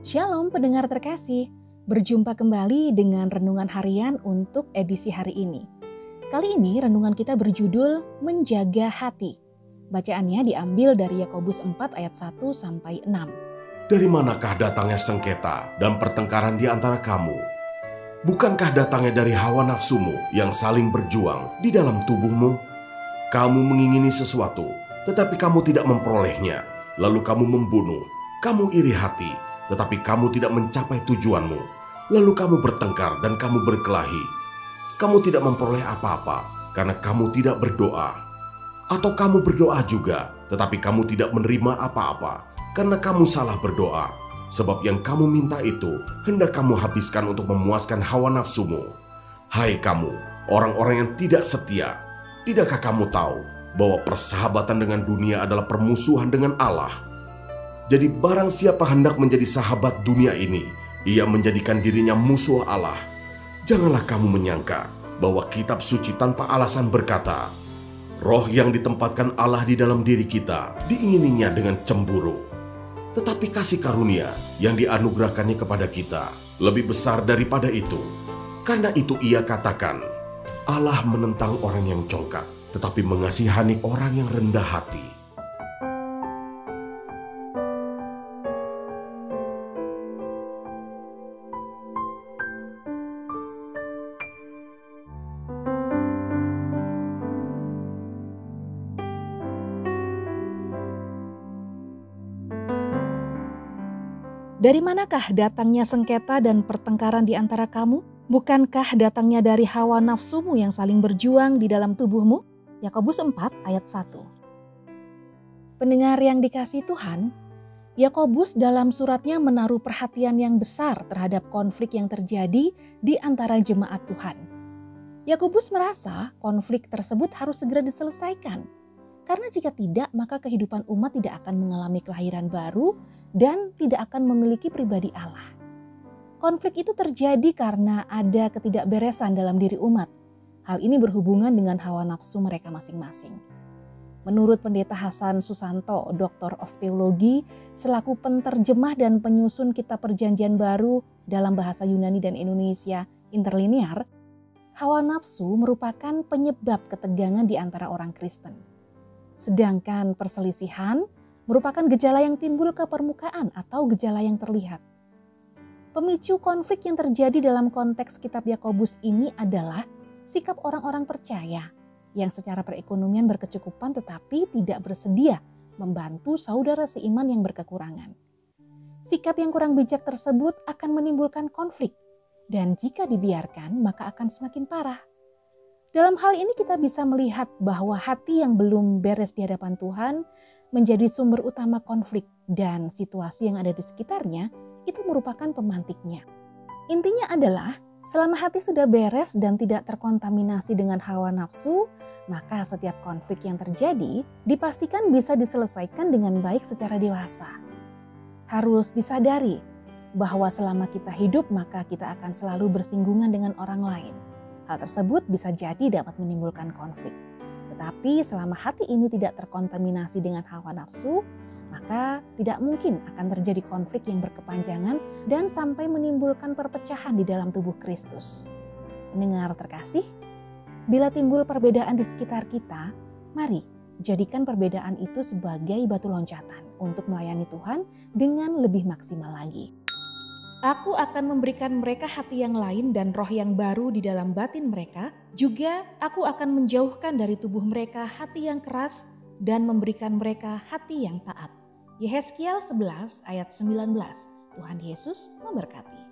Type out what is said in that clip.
Shalom pendengar terkasih, berjumpa kembali dengan renungan harian untuk edisi hari ini. Kali ini renungan kita berjudul Menjaga Hati. Bacaannya diambil dari Yakobus 4 ayat 1 sampai 6. Dari manakah datangnya sengketa dan pertengkaran di antara kamu? Bukankah datangnya dari hawa nafsumu yang saling berjuang di dalam tubuhmu? Kamu mengingini sesuatu, tetapi kamu tidak memperolehnya. Lalu kamu membunuh, kamu iri hati, tetapi kamu tidak mencapai tujuanmu. Lalu kamu bertengkar dan kamu berkelahi. Kamu tidak memperoleh apa-apa karena kamu tidak berdoa. Atau kamu berdoa juga, tetapi kamu tidak menerima apa-apa karena kamu salah berdoa. Sebab yang kamu minta itu hendak kamu habiskan untuk memuaskan hawa nafsumu. Hai kamu, orang-orang yang tidak setia, tidakkah kamu tahu bahwa persahabatan dengan dunia adalah permusuhan dengan Allah? Jadi barang siapa hendak menjadi sahabat dunia ini, ia menjadikan dirinya musuh Allah. Janganlah kamu menyangka bahwa kitab suci tanpa alasan berkata, Roh yang ditempatkan Allah di dalam diri kita diingininya dengan cemburu. Tetapi kasih karunia yang dianugerahkannya kepada kita lebih besar daripada itu. Karena itu ia katakan, Allah menentang orang yang congkak, tetapi mengasihani orang yang rendah hati. Dari manakah datangnya sengketa dan pertengkaran di antara kamu? Bukankah datangnya dari hawa nafsumu yang saling berjuang di dalam tubuhmu? Yakobus 4 ayat 1. Pendengar yang dikasih Tuhan, Yakobus dalam suratnya menaruh perhatian yang besar terhadap konflik yang terjadi di antara jemaat Tuhan. Yakobus merasa konflik tersebut harus segera diselesaikan. Karena jika tidak, maka kehidupan umat tidak akan mengalami kelahiran baru dan tidak akan memiliki pribadi Allah. Konflik itu terjadi karena ada ketidakberesan dalam diri umat. Hal ini berhubungan dengan hawa nafsu mereka masing-masing. Menurut Pendeta Hasan Susanto, Doktor of Teologi, selaku penterjemah dan penyusun kitab perjanjian baru dalam bahasa Yunani dan Indonesia interlinear, hawa nafsu merupakan penyebab ketegangan di antara orang Kristen. Sedangkan perselisihan merupakan gejala yang timbul ke permukaan atau gejala yang terlihat. Pemicu konflik yang terjadi dalam konteks kitab Yakobus ini adalah sikap orang-orang percaya yang secara perekonomian berkecukupan tetapi tidak bersedia membantu saudara seiman yang berkekurangan. Sikap yang kurang bijak tersebut akan menimbulkan konflik dan jika dibiarkan maka akan semakin parah. Dalam hal ini kita bisa melihat bahwa hati yang belum beres di hadapan Tuhan menjadi sumber utama konflik dan situasi yang ada di sekitarnya itu merupakan pemantiknya. Intinya adalah selama hati sudah beres dan tidak terkontaminasi dengan hawa nafsu, maka setiap konflik yang terjadi dipastikan bisa diselesaikan dengan baik secara dewasa. Harus disadari bahwa selama kita hidup maka kita akan selalu bersinggungan dengan orang lain. Hal tersebut bisa jadi dapat menimbulkan konflik. Tetapi selama hati ini tidak terkontaminasi dengan hawa nafsu, maka tidak mungkin akan terjadi konflik yang berkepanjangan dan sampai menimbulkan perpecahan di dalam tubuh Kristus. Pendengar terkasih, bila timbul perbedaan di sekitar kita, mari jadikan perbedaan itu sebagai batu loncatan untuk melayani Tuhan dengan lebih maksimal lagi. Aku akan memberikan mereka hati yang lain dan roh yang baru di dalam batin mereka. Juga aku akan menjauhkan dari tubuh mereka hati yang keras dan memberikan mereka hati yang taat. Yehezkiel 11 ayat 19. Tuhan Yesus memberkati.